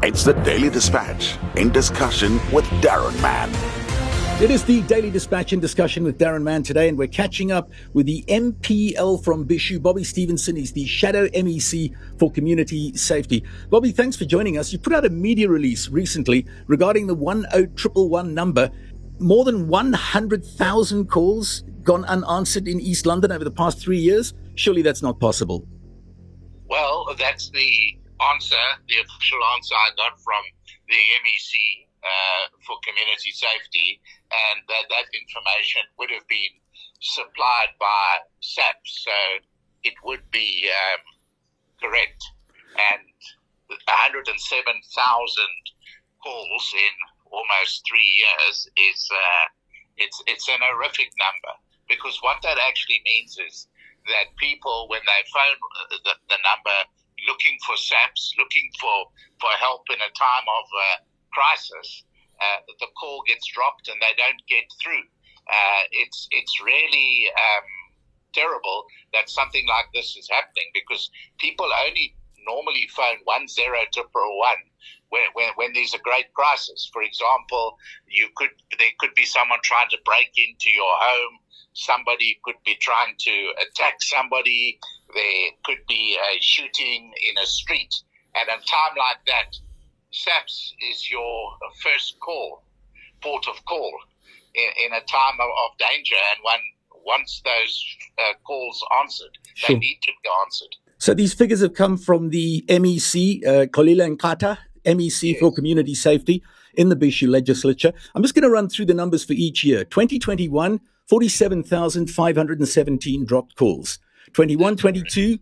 It's the Daily Dispatch in discussion with Darren Mann. It is the Daily Dispatch in discussion with Darren Mann today, and we're catching up with the MPL from Bhisho, Bobby Stevenson. He's the Shadow MEC for Community Safety. Bobby, thanks for joining us. You put out a media release recently regarding the 10111 number. More than 100,000 calls gone unanswered in East London over the past three years. Surely that's not possible. Well, that's the answer, the official answer I got from the MEC uh, for community safety, and that, that information would have been supplied by SAPS, so it would be um, correct. And 107,000 calls in almost three years is uh, it's it's an horrific number because what that actually means is that people, when they phone the, the number looking for SAPS, looking for, for help in a time of uh, crisis, uh, the call gets dropped and they don't get through. Uh, it's it's really um, terrible that something like this is happening because people only normally phone one zero triple one when, when, when there's a great crisis. For example, you could there could be someone trying to break into your home. Somebody could be trying to attack somebody. There could be a shooting in a street. At a time like that, SAPS is your first call, port of call in, in a time of, of, danger. And when once those uh, calls answered, sure. they need to be answered. So these figures have come from the MEC, uh, Xolile Nqatha, MEC for Community Safety in the Bhisho legislature. I'm just going to run through the numbers for each year. 2021, 47,517 dropped calls. 21, 22,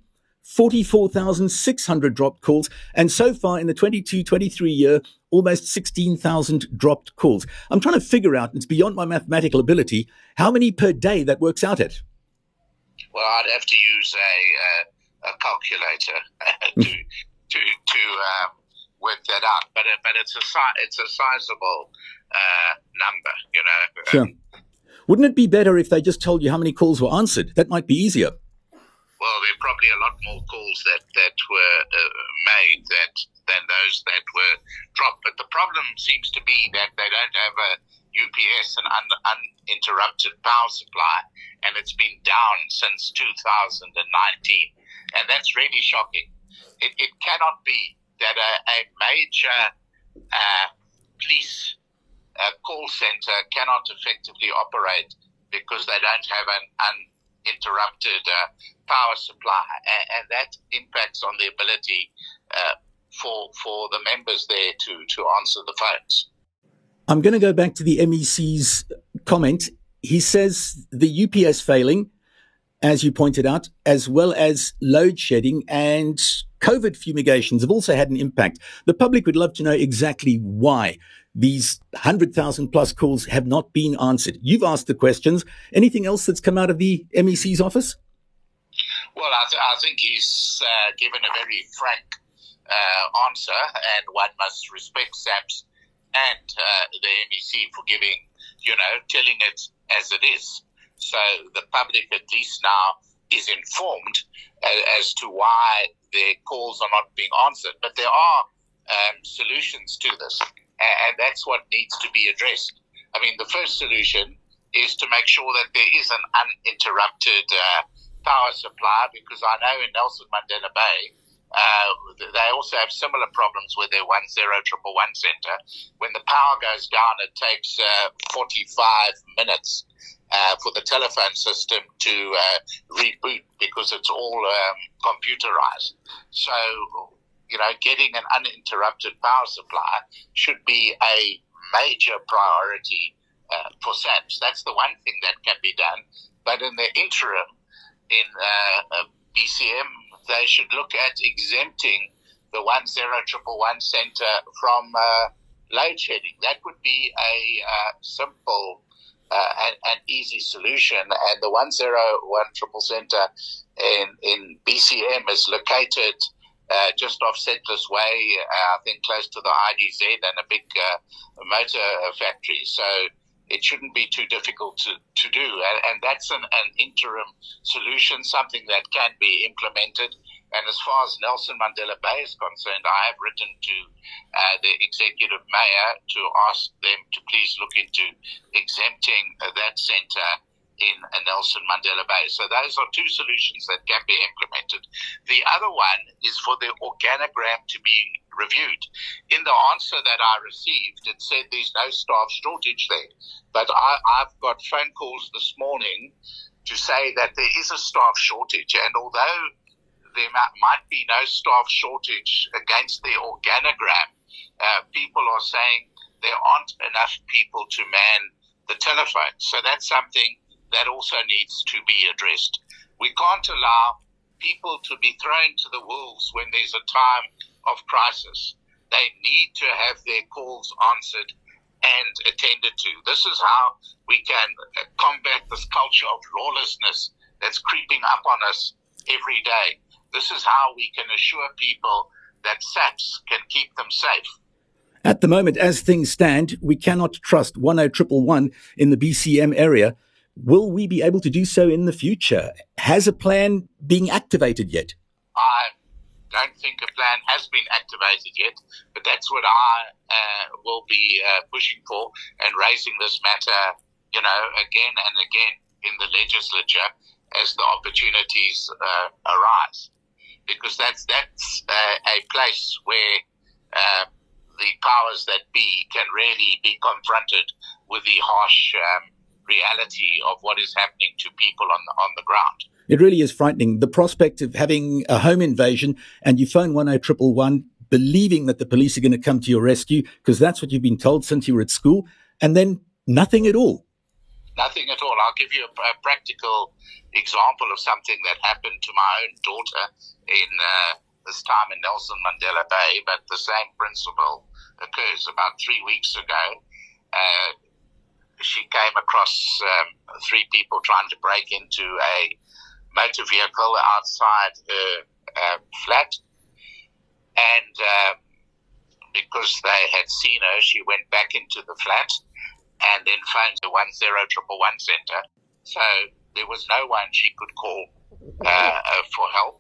44,600 dropped calls. And so far in the 22 23 year, almost 16,000 dropped calls. I'm trying to figure out, it's beyond my mathematical ability, how many per day that works out at. Well, I'd have to use a, a calculator to, to, to um, work that out. But, uh, but it's, a, it's a sizable uh, number, you know. Sure. Wouldn't it be better if they just told you how many calls were answered? That might be easier well, there are probably a lot more calls that that were uh, made that than those that were dropped. But the problem seems to be that they don't have a UPS, an un- uninterrupted power supply, and it's been down since 2019, and that's really shocking. It, it cannot be that a, a major uh, police uh, call center cannot effectively operate because they don't have an uninterrupted uh, power supply, and, and that impacts on the ability uh, for for the members there to to answer the phones. I'm going to go back to the MEC's comment. He says the UPS failing, as you pointed out, as well as load shedding and COVID fumigations have also had an impact. The public would love to know exactly why these 100,000 plus calls have not been answered. You've asked the questions. Anything else that's come out of the MEC's office? Well, I, th- I think he's uh, given a very frank uh, answer, and one must respect SAPS and uh, the MEC for giving, you know, telling it as it is. So the public, at least now, is informed as to why their calls are not being answered. But there are um, solutions to this, and that's what needs to be addressed. I mean, the first solution is to make sure that there is an uninterrupted uh, power supply because I know in Nelson Mandela Bay, uh, they also have similar problems with their 10111 center. When the power goes down, it takes uh, 45 minutes uh, for the telephone system to uh, reboot because it's all um, computerized. So, you know, getting an uninterrupted power supply should be a major priority uh, for SAPS. That's the one thing that can be done. But in the interim, in uh, BCM, they should look at exempting the 10111 center from uh, load shedding. That would be a uh, simple uh, and, easy solution. And the 101 Triple center in, in BCM is located uh, just off Settlers Way, uh, I think close to the IDZ and a big uh, motor factory. So it shouldn't be too difficult to, to do. And, and that's an, an interim solution, something that can be implemented. And as far as Nelson Mandela Bay is concerned, I have written to uh, the executive mayor to ask them to please look into exempting uh, that centre in uh, Nelson Mandela Bay. So those are two solutions that can be implemented. The other one is for the organogram to be reviewed. In the answer that I received, it said there's no staff shortage there. But I, I've got phone calls this morning to say that there is a staff shortage. And although there might be no staff shortage against the organogram. Uh, people are saying there aren't enough people to man the telephone. So that's something that also needs to be addressed. We can't allow people to be thrown to the wolves when there's a time of crisis. They need to have their calls answered and attended to. This is how we can combat this culture of lawlessness that's creeping up on us every day. This is how we can assure people that SAPS can keep them safe. At the moment, as things stand, we cannot trust 10111 in the BCM area. Will we be able to do so in the future? Has a plan been activated yet? I don't think a plan has been activated yet, but that's what I uh, will be uh, pushing for and raising this matter, you know, again and again in the legislature as the opportunities uh, arise because that's that's uh, a place where uh, the powers that be can really be confronted with the harsh um, reality of what is happening to people on the, on the ground. It really is frightening. The prospect of having a home invasion and you phone 10111 believing that the police are going to come to your rescue because that's what you've been told since you were at school and then nothing at all. Nothing at all. I'll give you a, a practical example of something that happened to my own daughter in uh, this time in Nelson Mandela Bay, but the same principle occurs. About three weeks ago, uh, she came across um, three people trying to break into a motor vehicle outside her uh, flat, and uh, because they had seen her, she went back into the flat and then phoned the one zero triple one center. So there was no one she could call uh, uh, for help.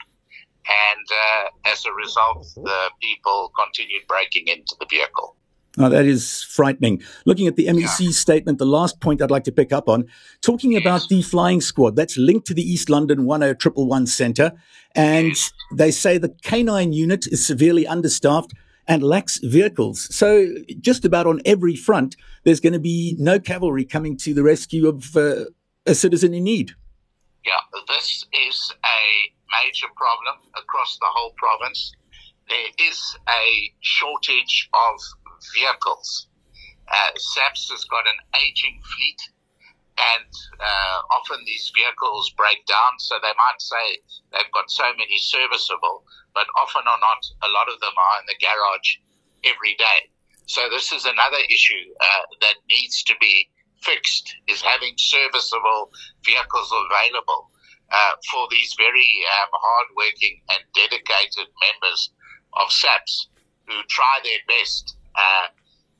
And uh, as a result, the people continued breaking into the vehicle. Now, that is frightening. Looking at the MEC yeah. statement, the last point I'd like to pick up on, talking yes. about the flying squad, that's linked to the East London 10111 Centre. And yes. they say the canine unit is severely understaffed and lacks vehicles. So just about on every front, there's going to be no cavalry coming to the rescue of uh, a citizen in need. Yeah, this is a major problem across the whole province. There is a shortage of vehicles. Uh, SAPS has got an aging fleet and uh, often these vehicles break down. So they might say they've got so many serviceable, but often or not, a lot of them are in the garage every day. So this is another issue uh, that needs to be fixed: is having serviceable vehicles available uh, for these very um, hardworking and dedicated members of SAPS who try their best uh,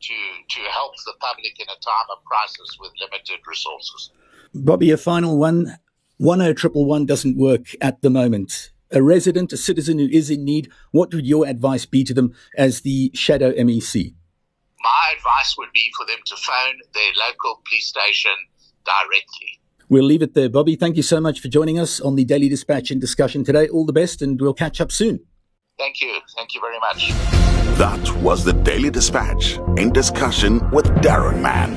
to to help the public in a time of crisis with limited resources. Bobby, a final one. One o oh triple one doesn't work at the moment. A resident, a citizen who is in need, what would your advice be to them as the shadow MEC? My advice would be for them to phone their local police station directly. We'll leave it there, Bobby. Thank you so much for joining us on the Daily Dispatch in discussion today. All the best, and we'll catch up soon. Thank you. Thank you very much. That was the Daily Dispatch in discussion with Darren Mann.